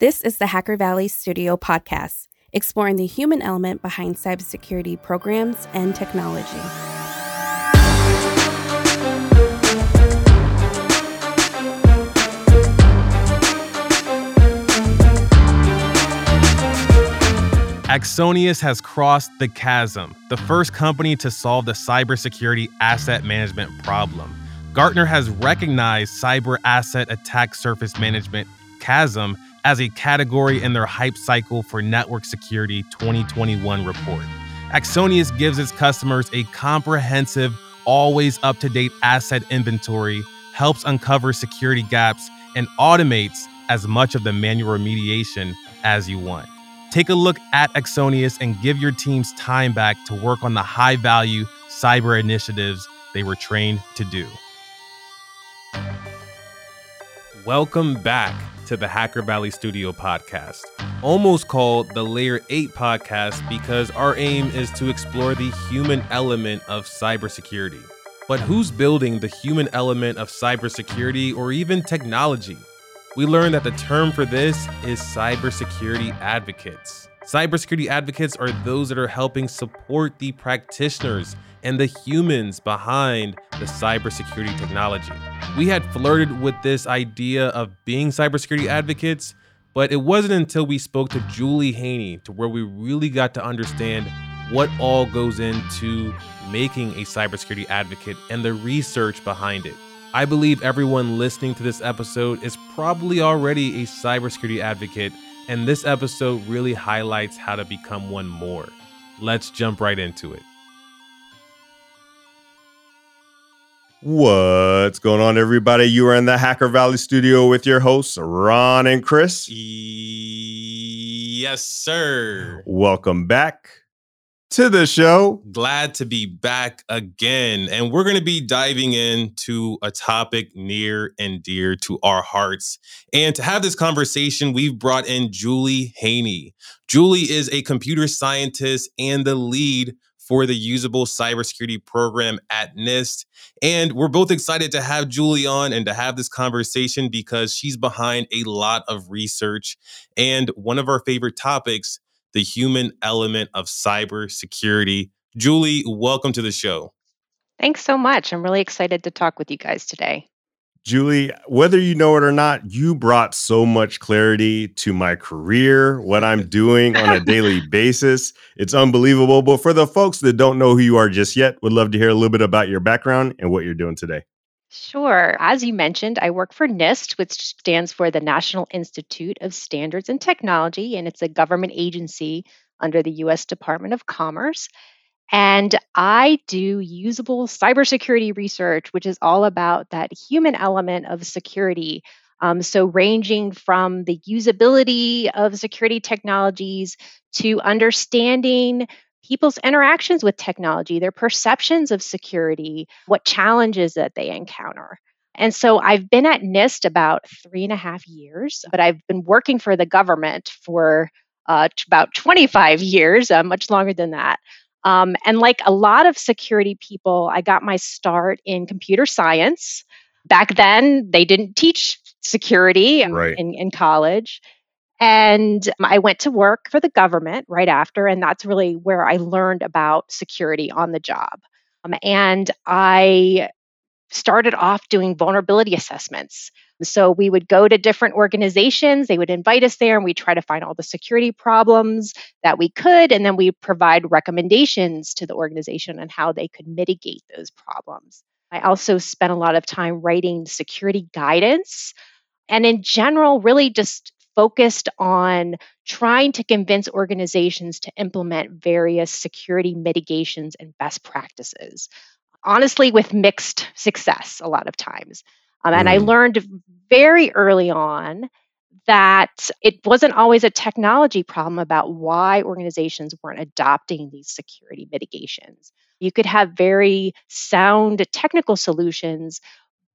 This is the Hacker Valley Studio podcast, exploring the human element behind cybersecurity programs and technology. Axonius has crossed the chasm, the first company to solve the cybersecurity asset management problem. Gartner has recognized cyber asset attack surface management CAASM as a category in their hype cycle for network security 2021 report. Axonius gives its customers a comprehensive, always up to date asset inventory, helps uncover security gaps, and automates as much of the manual remediation as you want. Take a look at Axonius and give your teams time back to work on the high value cyber initiatives they were trained to do. Welcome back to the Hacker Valley Studio podcast, almost called the Layer 8 podcast because our aim is to explore the human element of cybersecurity. But who's building the human element of cybersecurity or even technology? We learned that the term for this is cybersecurity advocates. Cybersecurity advocates are those that are helping support the practitioners and the humans behind the cybersecurity technology. We had flirted with this idea of being cybersecurity advocates, but it wasn't until we spoke to Julie Haney to where we really got to understand what all goes into making a cybersecurity advocate and the research behind it. I believe everyone listening to this episode is probably already a cybersecurity advocate, and this episode really highlights how to become one more. Let's jump right into it. What's going on, everybody? You are in the Hacker Valley studio with your hosts, Ron and Chris. Yes, sir. Welcome back to the show. Glad to be back again. And we're going to be diving into a topic near and dear to our hearts. And to have this conversation, we've brought in Julie Haney. Julie is a computer scientist and the lead for the usable cybersecurity program at NIST. And we're both excited to have Julie on and to have this conversation because she's behind a lot of research. And one of our favorite topics, the human element of cybersecurity. Julie, welcome to the show. Thanks so much. I'm really excited to talk with you guys today. Julie, whether you know it or not, you brought so much clarity to my career, what I'm doing on a daily basis. It's unbelievable. But for the folks that don't know who you are just yet, would love to hear a little bit about your background and what you're doing today. Sure. As you mentioned, I work for NIST, which stands for the National Institute of Standards and Technology, and it's a government agency under the US Department of Commerce. And I do usable cybersecurity research, which is all about that human element of security. Um, so, ranging from the usability of security technologies to understanding people's interactions with technology, their perceptions of security, what challenges that they encounter. And so I've been at NIST about three and a half years, but I've been working for the government for uh, about 25 years, uh, much longer than that. Um, and like a lot of security people, I got my start in computer science. Back then, they didn't teach security right. in, in college. And I went to work for the government right after, and that's really where I learned about security on the job. Um, and I started off doing vulnerability assessments. So we would go to different organizations, they would invite us there, and we try to find all the security problems that we could. And then we provide recommendations to the organization on how they could mitigate those problems. I also spent a lot of time writing security guidance and, in general, really just focused on trying to convince organizations to implement various security mitigations and best practices honestly with mixed success a lot of times. Um, and mm. I learned very early on that it wasn't always a technology problem about why organizations weren't adopting these security mitigations. You could have very sound technical solutions,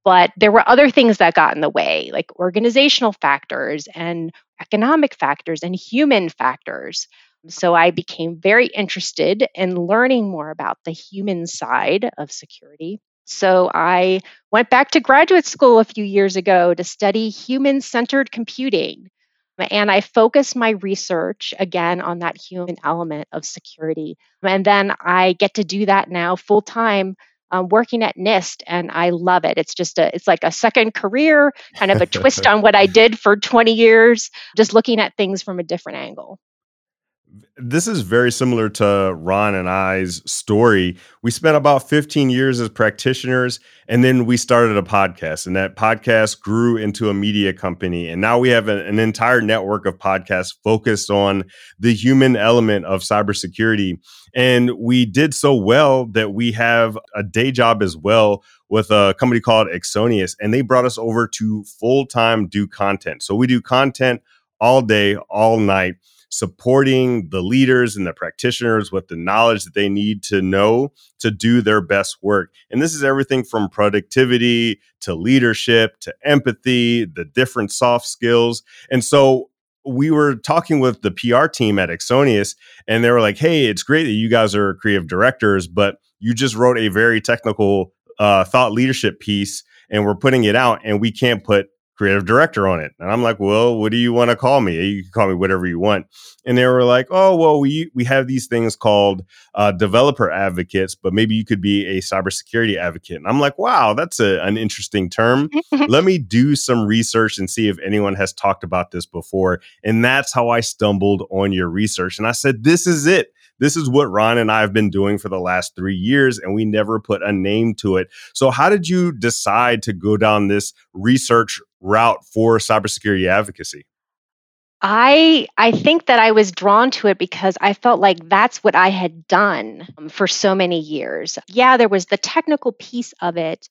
but there were other things that got in the way, like organizational factors and economic factors and human factors. So I became very interested in learning more about the human side of security. So I went back to graduate school a few years ago to study human centered computing. And I focus my research again on that human element of security. And then I get to do that now full time um, working at NIST, and I love it. It's just a, it's like a second career, kind of a twist on what I did for 20 years, just looking at things from a different angle this is very similar to Ron and I's story. We spent about 15 years as practitioners, and then we started a podcast, and that podcast grew into a media company. And now we have an, an entire network of podcasts focused on the human element of cybersecurity. And we did so well that we have a day job as well with a company called Axonius, and they brought us over to full time do content. So we do content all day, all night supporting the leaders and the practitioners with the knowledge that they need to know to do their best work. And this is everything from productivity to leadership to empathy, the different soft skills. And so we were talking with the PR team at Axonius, and they were like, hey, it's great that you guys are creative directors, but you just wrote a very technical uh, thought leadership piece and we're putting it out and we can't put creative director on it. And I'm like, well, what do you want to call me? You can call me whatever you want. And they were like, oh, well, we we have these things called uh, developer advocates, but maybe you could be a cybersecurity advocate. And I'm like, wow, that's a, an interesting term. Let me do some research and see if anyone has talked about this before. And that's how I stumbled on your research. And I said, this is it. This is what Ron and I have been doing for the last three years, and we never put a name to it. So, how did you decide to go down this research route for cybersecurity advocacy? I I think that I was drawn to it because I felt like that's what I had done um, for so many years. Yeah, there was the technical piece of it,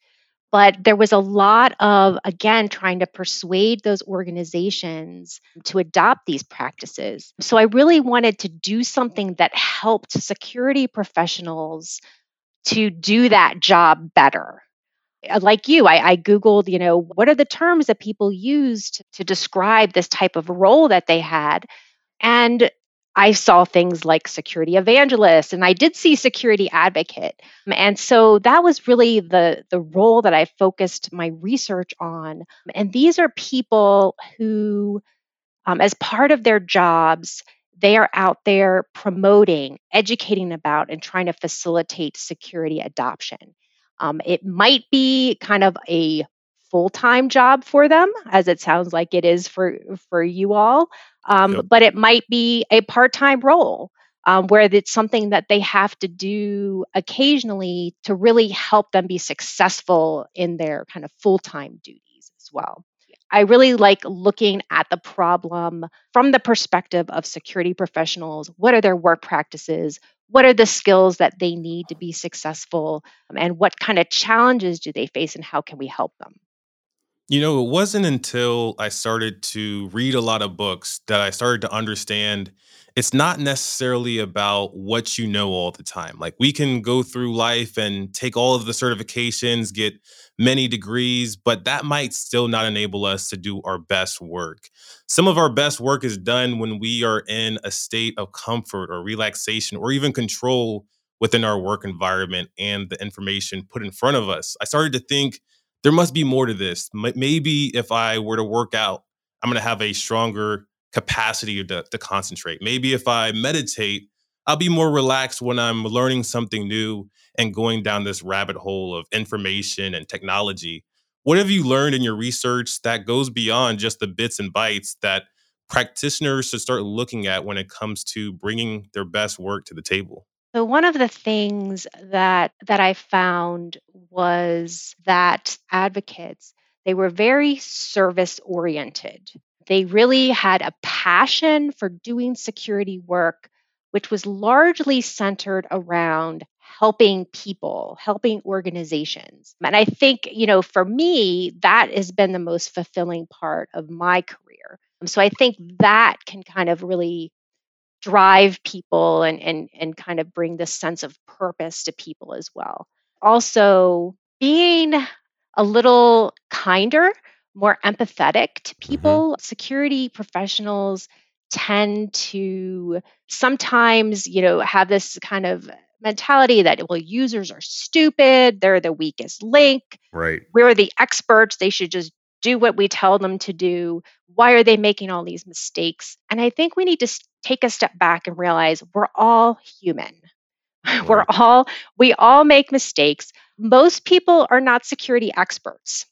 but there was a lot of again trying to persuade those organizations to adopt these practices. So I really wanted to do something that helped security professionals to do that job better uh, like you, I, I, Googled, you know, what are the terms that people used to describe this type of role that they had? And I saw things like security evangelist and I did see security advocate. And so that was really the, the role that I focused my research on. And these are people who, um, as part of their jobs, they are out there promoting, educating about, and trying to facilitate security adoption. Um, it might be kind of a full-time job for them, as it sounds like it is for for you all. Um, yep. But it might be a part-time role um, where it's something that they have to do occasionally to really help them be successful in their kind of full-time duties as well. I really like looking at the problem from the perspective of security professionals. What are their work practices? What are the skills that they need to be successful? And what kind of challenges do they face, and how can we help them? You know, it wasn't until I started to read a lot of books that I started to understand it's not necessarily about what you know all the time. Like we can go through life and take all of the certifications, get many degrees, but that might still not enable us to do our best work. Some of our best work is done when we are in a state of comfort or relaxation or even control within our work environment and the information put in front of us. I started to think there must be more to this. Maybe if I were to work out, I'm going to have a stronger capacity to, to concentrate. Maybe if I meditate, I'll be more relaxed when I'm learning something new and going down this rabbit hole of information and technology. What have you learned in your research that goes beyond just the bits and bytes that practitioners should start looking at when it comes to bringing their best work to the table? So one of the things that that I found was that advocates they were very service oriented. They really had a passion for doing security work, which was largely centered around helping people, helping organizations. And I think, you know, for me, that has been the most fulfilling part of my career. So I think that can kind of really drive people and and and kind of bring this sense of purpose to people as well. Also, being a little kinder more empathetic to mm-hmm. people. Mm-hmm. Security professionals tend to sometimes, you know, have this kind of mentality that well users are stupid, they're the weakest link. Right. We're the experts, they should just do what we tell them to do? Why are they making all these mistakes? And I think we need to take a step back and realize we're all human. Right. We're all we all make mistakes. Most people are not security experts.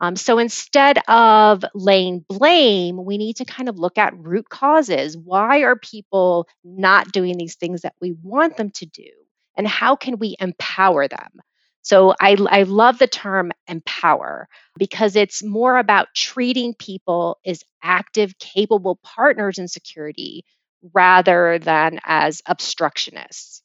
Um, so instead of laying blame, we need to kind of look at root causes. Why are people not doing these things that we want them to do? And how can we empower them? So I, I love the term empower because it's more about treating people as active, capable partners in security rather than as obstructionists.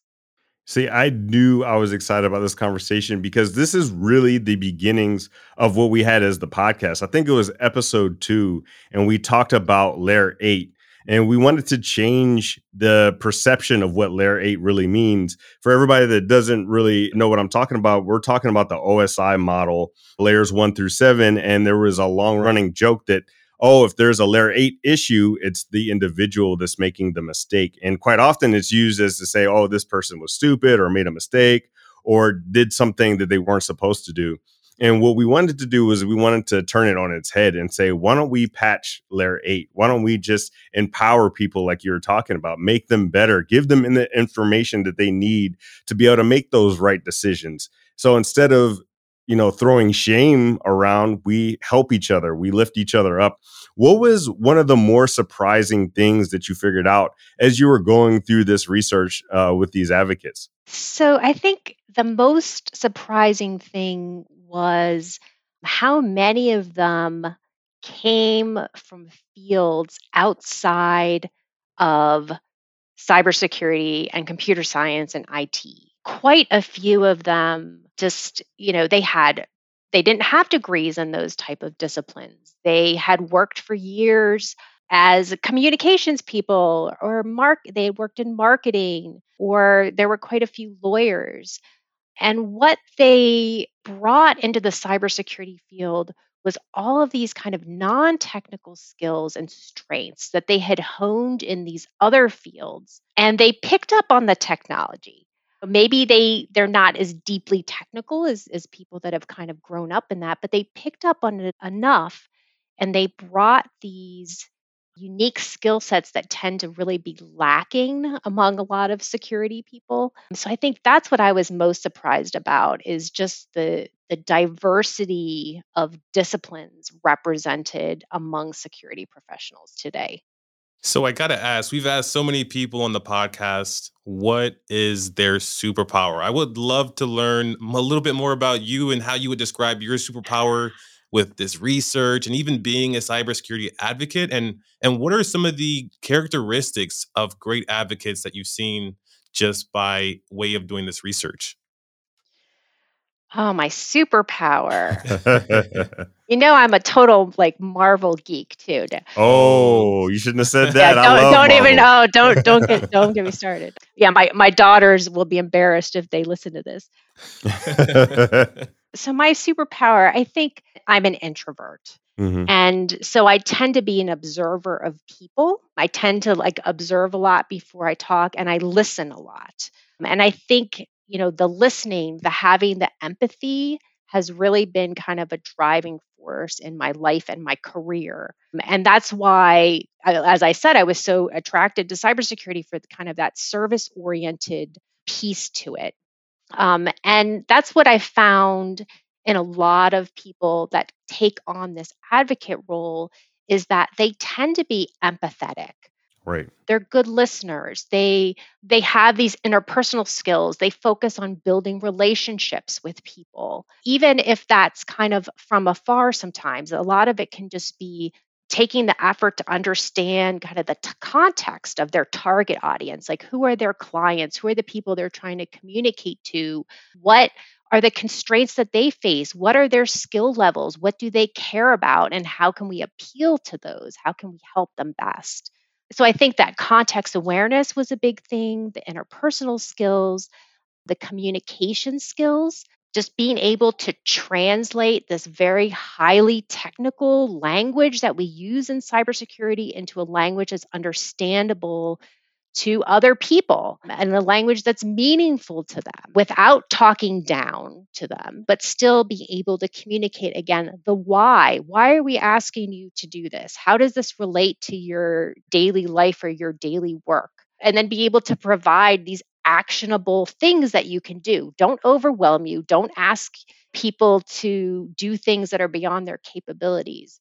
See, I knew I was excited about this conversation because this is really the beginnings of what we had as the podcast. I think it was episode two, and we talked about layer eight. And we wanted to change the perception of what layer eight really means. For everybody that doesn't really know what I'm talking about, we're talking about the OSI model, layers one through seven. And there was a long running joke that oh, if there's a layer eight issue, it's the individual that's making the mistake. And quite often it's used as to say, oh, this person was stupid or made a mistake or did something that they weren't supposed to do. And what we wanted to do was we wanted to turn it on its head and say, why don't we patch layer eight? Why don't we just empower people like you were talking about, make them better, give them the information that they need to be able to make those right decisions. So instead of you know, throwing shame around, we help each other, we lift each other up. What was one of the more surprising things that you figured out as you were going through this research uh, with these advocates? So, I think the most surprising thing was how many of them came from fields outside of cybersecurity and computer science and IT. Quite a few of them just you know they had they didn't have degrees in those type of disciplines they had worked for years as communications people or mark they worked in marketing or there were quite a few lawyers and what they brought into the cybersecurity field was all of these kind of non-technical skills and strengths that they had honed in these other fields and they picked up on the technology. Maybe they they're not as deeply technical as as people that have kind of grown up in that but they picked up on it enough and they brought these unique skill sets that tend to really be lacking among a lot of security people so i think that's what i was most surprised about is just the the diversity of disciplines represented among security professionals today so I got to ask, we've asked so many people on the podcast, what is their superpower? I would love to learn a little bit more about you and how you would describe your superpower with this research and even being a cybersecurity advocate and and what are some of the characteristics of great advocates that you've seen just by way of doing this research? Oh, my superpower. you know, I'm a total like Marvel geek too. Oh. oh, you shouldn't have said that. Yeah, don't, don't even. Oh, don't don't get don't get me started. Yeah, my my daughters will be embarrassed if they listen to this. So my superpower, I think I'm an introvert. Mm-hmm. And so I tend to be an observer of people. I tend to like observe a lot before I talk and I listen a lot. And I think you know, the listening, the having the empathy has really been kind of a driving force in my life and my career. And that's why, as I said, I was so attracted to cybersecurity for kind of that service oriented piece to it. Um, and that's what I found in a lot of people that take on this advocate role is that they tend to be empathetic Right. They're good listeners. They they have these interpersonal skills. They focus on building relationships with people. Even if that's kind of from afar sometimes, a lot of it can just be taking the effort to understand kind of the t- context of their target audience like who are their clients? Who are the people they're trying to communicate to? What are the constraints that they face? What are their skill levels? What do they care about? And how can we appeal to those? How can we help them best? So I think that context awareness was a big thing, the interpersonal skills, the communication skills, just being able to translate this very highly technical language that we use in cybersecurity into a language that's understandable to other people and a language that's meaningful to them without talking down to them, but still be able to communicate again the why. Why are we asking you to do this? How does this relate to your daily life or your daily work? And then be able to provide these actionable things that you can do. Don't overwhelm you. Don't ask people to do things that are beyond their capabilities.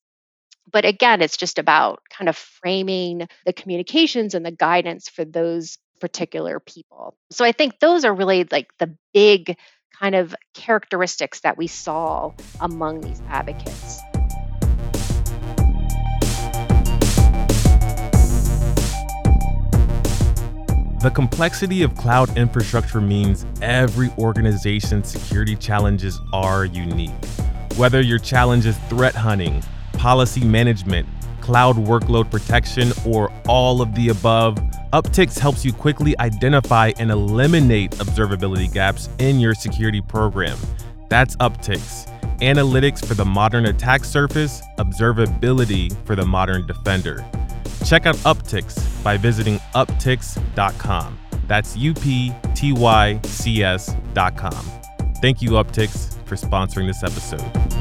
But again, it's just about kind of framing the communications and the guidance for those particular people. So I think those are really like the big kind of characteristics that we saw among these advocates. The complexity of cloud infrastructure means every organization's security challenges are unique. Whether your challenge is threat hunting, policy management, cloud workload protection, or all of the above, Uptycs helps you quickly identify and eliminate observability gaps in your security program. That's Uptycs. Analytics for the modern attack surface, observability for the modern defender. Check out Uptycs by visiting uptycs.com. That's U P T Y C S.com. Thank you, Uptycs, for sponsoring this episode.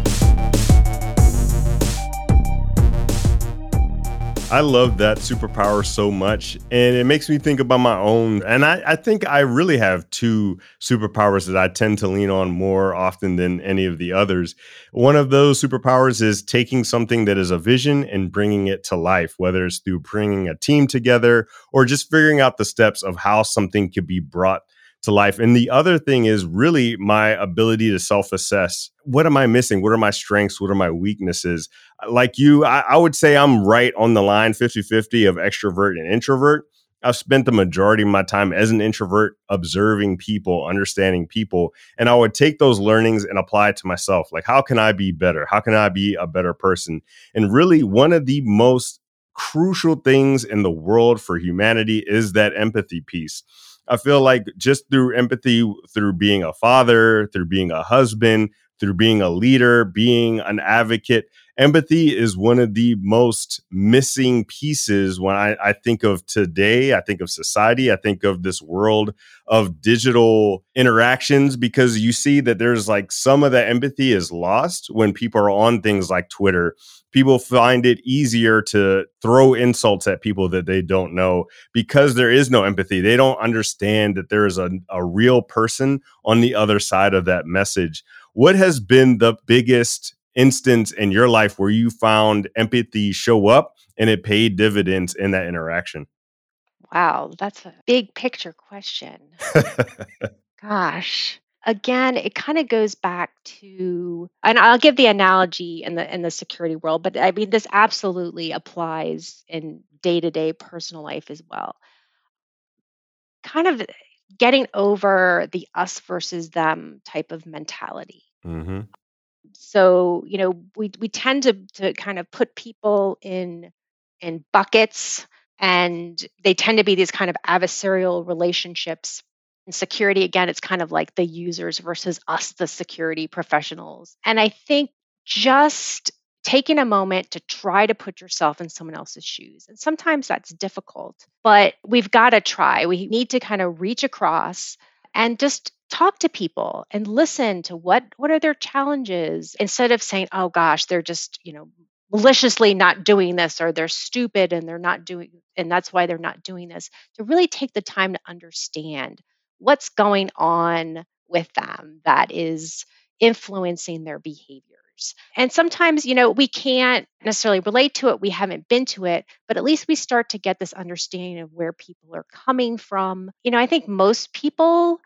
I love that superpower so much. And it makes me think about my own. And I, I, think I really have two superpowers that I tend to lean on more often than any of the others. One of those superpowers is taking something that is a vision and bringing it to life, whether it's through bringing a team together or just figuring out the steps of how something could be brought to life. And the other thing is really my ability to self assess. What am I missing? What are my strengths? What are my weaknesses? Like you, I, I would say I'm right on the line 50 50 of extrovert and introvert. I've spent the majority of my time as an introvert observing people, understanding people, and I would take those learnings and apply it to myself. Like, how can I be better? How can I be a better person? And really, one of the most crucial things in the world for humanity is that empathy piece. I feel like just through empathy, through being a father, through being a husband, through being a leader, being an advocate, empathy is one of the most missing pieces when I, I, think of today. I think of society. I think of this world of digital interactions because you see that there's like some of the empathy is lost when people are on things like Twitter. People find it easier to throw insults at people that they don't know because there is no empathy. They don't understand that there is a, a real person on the other side of that message. What has been the biggest instance in your life where you found empathy show up and it paid dividends in that interaction? Wow, that's a big picture question. Gosh. Again, it kind of goes back to and I'll give the analogy in the in the security world, but I mean this absolutely applies in day-to-day personal life as well. Kind of getting over the us versus them type of mentality. Mm-hmm so you know we we tend to to kind of put people in in buckets and they tend to be these kind of adversarial relationships. In security again it's kind of like the users versus us the security professionals. And i think just taking a moment to try to put yourself in someone else's shoes and sometimes that's difficult but we've got to try. We need to kind of reach across and just talk to people and listen to what what are their challenges instead of saying oh gosh they're just you know maliciously not doing this or they're stupid and they're not doing and that's why they're not doing this to really take the time to understand what's going on with them that is influencing their behaviors. And sometimes you know we can't necessarily relate to it we haven't been to it but at least we start to get this understanding of where people are coming from. You know i think most people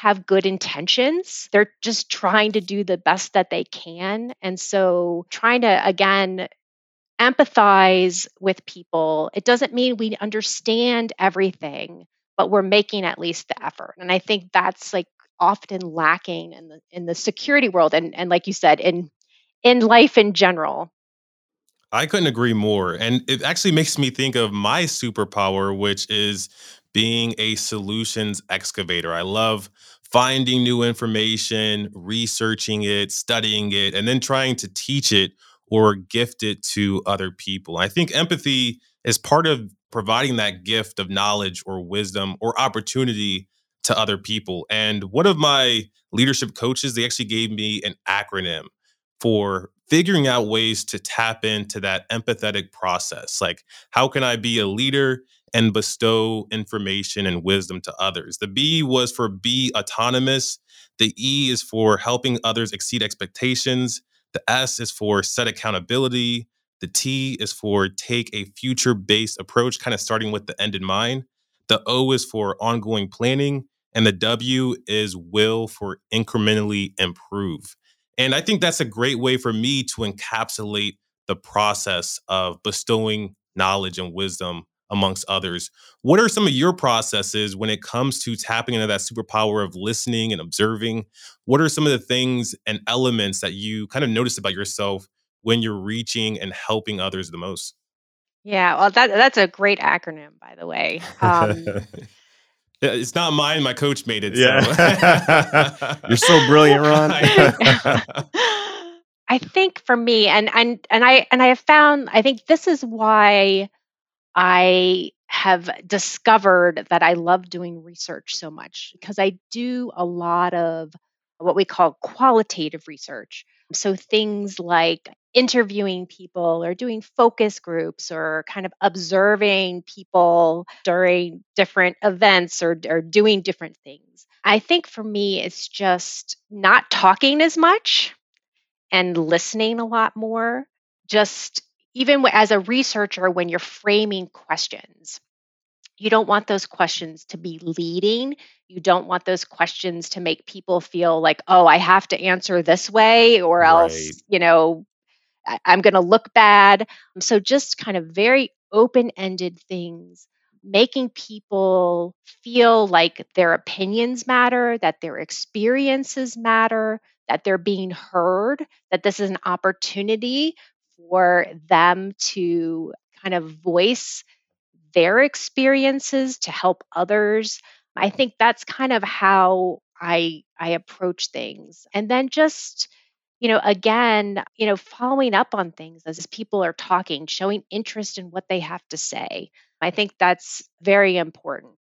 have good intentions. They're just trying to do the best that they can. And so, trying to, again, empathize with people, it doesn't mean we understand everything, but we're making at least the effort. And I think that's like often lacking in the in the security world and and like you said in in life in general. I couldn't agree more. And it actually makes me think of my superpower, which is being a solutions excavator. I love finding new information, researching it, studying it, and then trying to teach it or gift it to other people. I think empathy is part of providing that gift of knowledge or wisdom or opportunity to other people. And one of my leadership coaches, they actually gave me an acronym for figuring out ways to tap into that empathetic process. Like, how can I be a leader and bestow information and wisdom to others? The B was for be autonomous. The E is for helping others exceed expectations. The S is for set accountability. The T is for take a future based approach, kind of starting with the end in mind. The O is for ongoing planning. And the W is will for incrementally improve. And I think that's a great way for me to encapsulate the process of bestowing knowledge and wisdom amongst others. What are some of your processes when it comes to tapping into that superpower of listening and observing? What are some of the things and elements that you kind of notice about yourself when you're reaching and helping others the most? Yeah, well, that that's a great acronym, by the way. Um, it's not mine. My coach made it. Yeah. So. You're so brilliant, Ron. I think for me, and and and I and I have found, I think this is why I have discovered that I love doing research so much because I do a lot of what we call qualitative research. So things like interviewing people or doing focus groups or kind of observing people during different events or, or doing different things. I think for me, it's just not talking as much and listening a lot more. Just even as a researcher, when you're framing questions, you don't want those questions to be leading. You don't want those questions to make people feel like, oh, I have to answer this way or else, right. you know, I- I'm going to look bad. So just kind of very open ended things, making people feel like their opinions matter, that their experiences matter, that they're being heard, that this is an opportunity for them to kind of voice their experiences to help others. I think that's kind of how I I approach things. And then just you know again, you know following up on things as people are talking, showing interest in what they have to say. I think that's very important.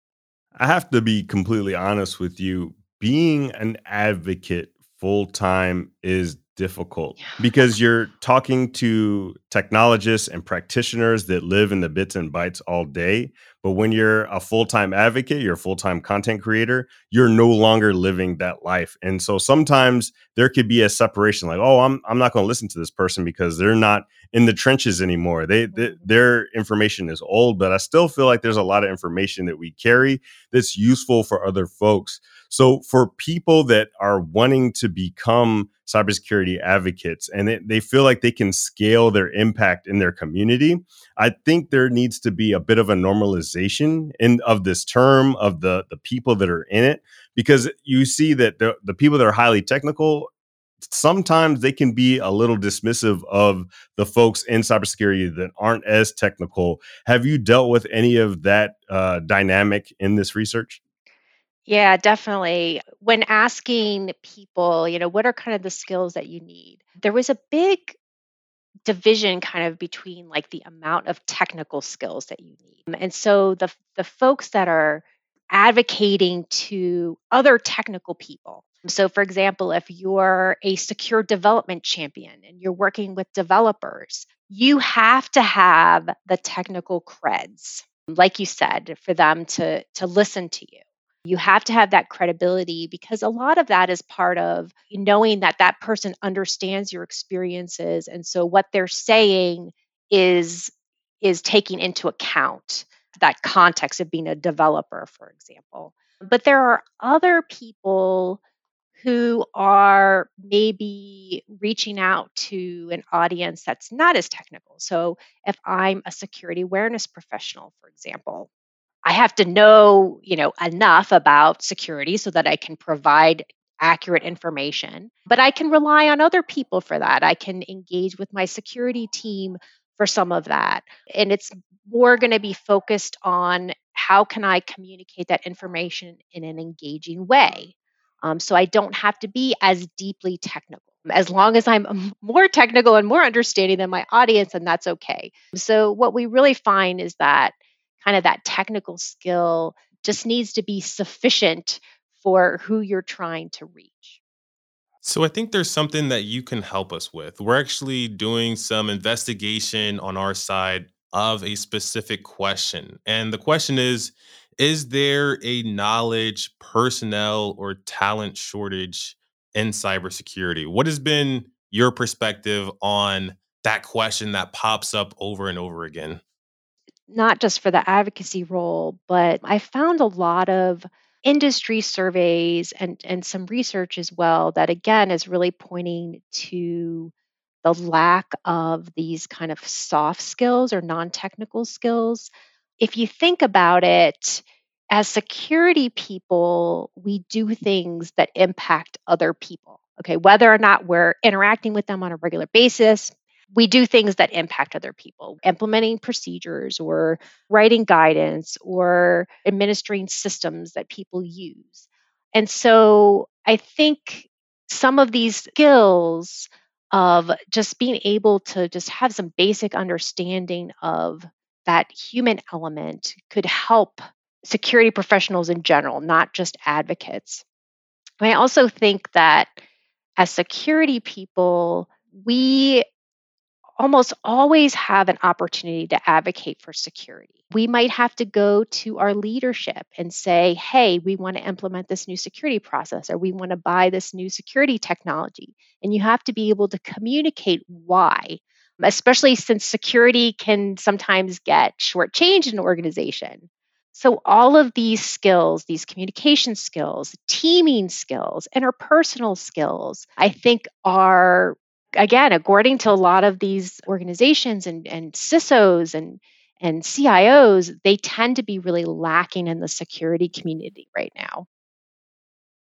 I have to be completely honest with you. Being an advocate full time is difficult because you're talking to technologists and practitioners that live in the bits and bytes all day. But when you're a full time advocate, you're a full time content creator, you're no longer living that life. And so sometimes there could be a separation like, oh, I'm, I'm not going to listen to this person because they're not in the trenches anymore. They, they, mm-hmm. their information is old, but I still feel like there's a lot of information that we carry that's useful for other folks. So for people that are wanting to become cybersecurity advocates and they, they feel like they can scale their impact in their community, I think there needs to be a bit of a normalization in of this term of the the people that are in it because you see that the, the people that are highly technical sometimes they can be a little dismissive of the folks in cybersecurity that aren't as technical. Have you dealt with any of that uh, dynamic in this research? Yeah, definitely. When asking people, you know, what are kind of the skills that you need? There was a big division kind of between like the amount of technical skills that you need. Um, and so the the folks that are advocating to other technical people. So for example, if you're a secure development champion and you're working with developers, you have to have the technical creds like you said for them to to listen to you you have to have that credibility because a lot of that is part of knowing that that person understands your experiences and so what they're saying is is taking into account that context of being a developer for example but there are other people who are maybe reaching out to an audience that's not as technical. So, if I'm a security awareness professional, for example, I have to know, you know, enough about security so that I can provide accurate information. But I can rely on other people for that. I can engage with my security team for some of that. And it's more going to be focused on how can I communicate that information in an engaging way. Um, so I don't have to be as deeply technical. As long as I'm more technical and more understanding than my audience, and that's okay. So, what we really find is that kind of that technical skill just needs to be sufficient for who you're trying to reach. So I think there's something that you can help us with. We're actually doing some investigation on our side of a specific question. And the question is Is there a knowledge, personnel, or talent shortage in cybersecurity? What has been your perspective on that question that pops up over and over again? Not just for the advocacy role, but I found a lot of industry surveys and, and some research as well that again is really pointing to the lack of these kind of soft skills or non-technical skills. If you think about it as security people we do things that impact other people okay? Whether or not we're interacting with them on a regular basis we do things that impact other people, implementing procedures or writing guidance or administering systems that people use. And so I think some of these skills of just being able to just have some basic understanding of that human element could help security professionals in general, not just advocates. I also think that as security people, we almost always have an opportunity to advocate for security. We might have to go to our leadership and say, hey, we want to implement this new security process or we want to buy this new security technology. And you have to be able to communicate why, especially since security can sometimes get shortchanged in an organization. So, all of these skills, these communication skills, teaming skills, interpersonal skills, I think are again, according to a lot of these organizations and, and CISOs and and CIOs, they tend to be really lacking in the security community right now.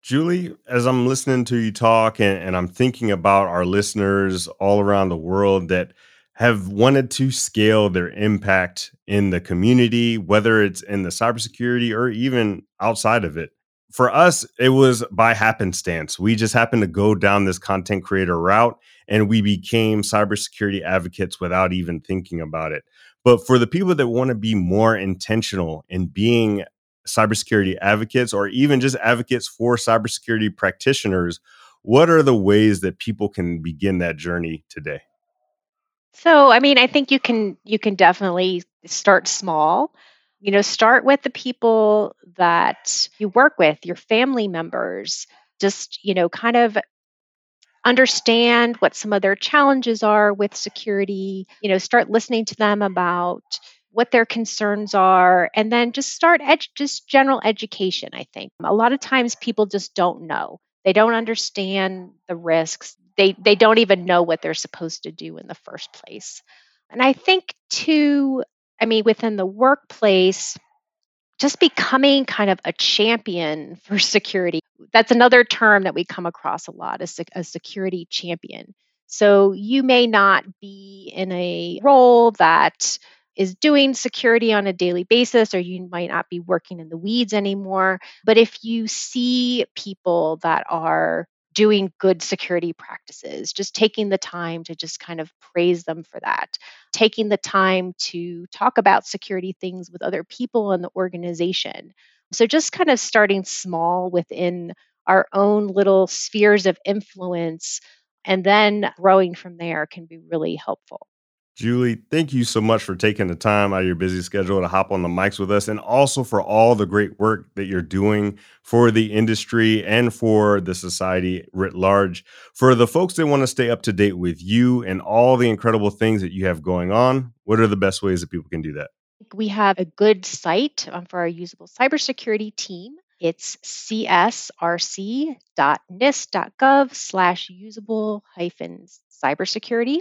Julie, as I'm listening to you talk and, and, I'm thinking about our listeners all around the world that have wanted to scale their impact in the community, whether it's in the cybersecurity or even outside of it. For us, it was by happenstance. We just happened to go down this content creator route and we became cybersecurity advocates without even thinking about it. But for the people that want to be more intentional in being cybersecurity advocates or even just advocates for cybersecurity practitioners, what are the ways that people can begin that journey today? So, I mean, I think you can you can definitely start small. You know, start with the people that you work with, your family members. Just, you know, kind of understand what some of their challenges are with security, you know, start listening to them about what their concerns are and then just start ed- just general education, I think. A lot of times people just don't know. They don't understand the risks. They they don't even know what they're supposed to do in the first place. And I think too, I mean within the workplace, just becoming kind of a champion for security. That's another term that we come across a lot as a security champion. So you may not be in a role that is doing security on a daily basis, or you might not be working in the weeds anymore. But if you see people that are doing good security practices, just taking the time to just kind of praise them for that, taking the time to talk about security things with other people in the organization. So, just kind of starting small within our own little spheres of influence and then growing from there can be really helpful. Julie, thank you so much for taking the time out of your busy schedule to hop on the mics with us and also for all the great work that you're doing for the industry and for the society writ large. For the folks that want to stay up to date with you and all the incredible things that you have going on, what are the best ways that people can do that? We have a good site um, for our usable cybersecurity team. It's csrc.nist.gov slash usable hyphen cybersecurity.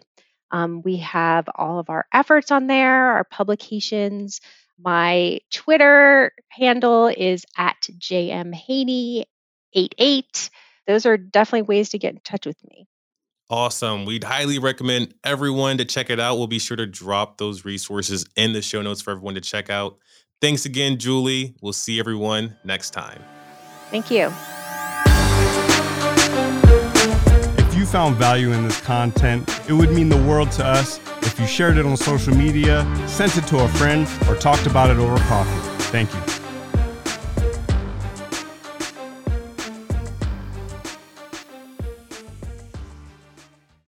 Um, we have all of our efforts on there, our publications. My Twitter handle is at jmhaney88. Those are definitely ways to get in touch with me. Awesome. We'd highly recommend everyone to check it out. We'll be sure to drop those resources in the show notes for everyone to check out. Thanks again, Julie. We'll see everyone next time. Thank you found value in this content, it would mean the world to us if you shared it on social media, sent it to a friend, or talked about it over coffee. Thank you.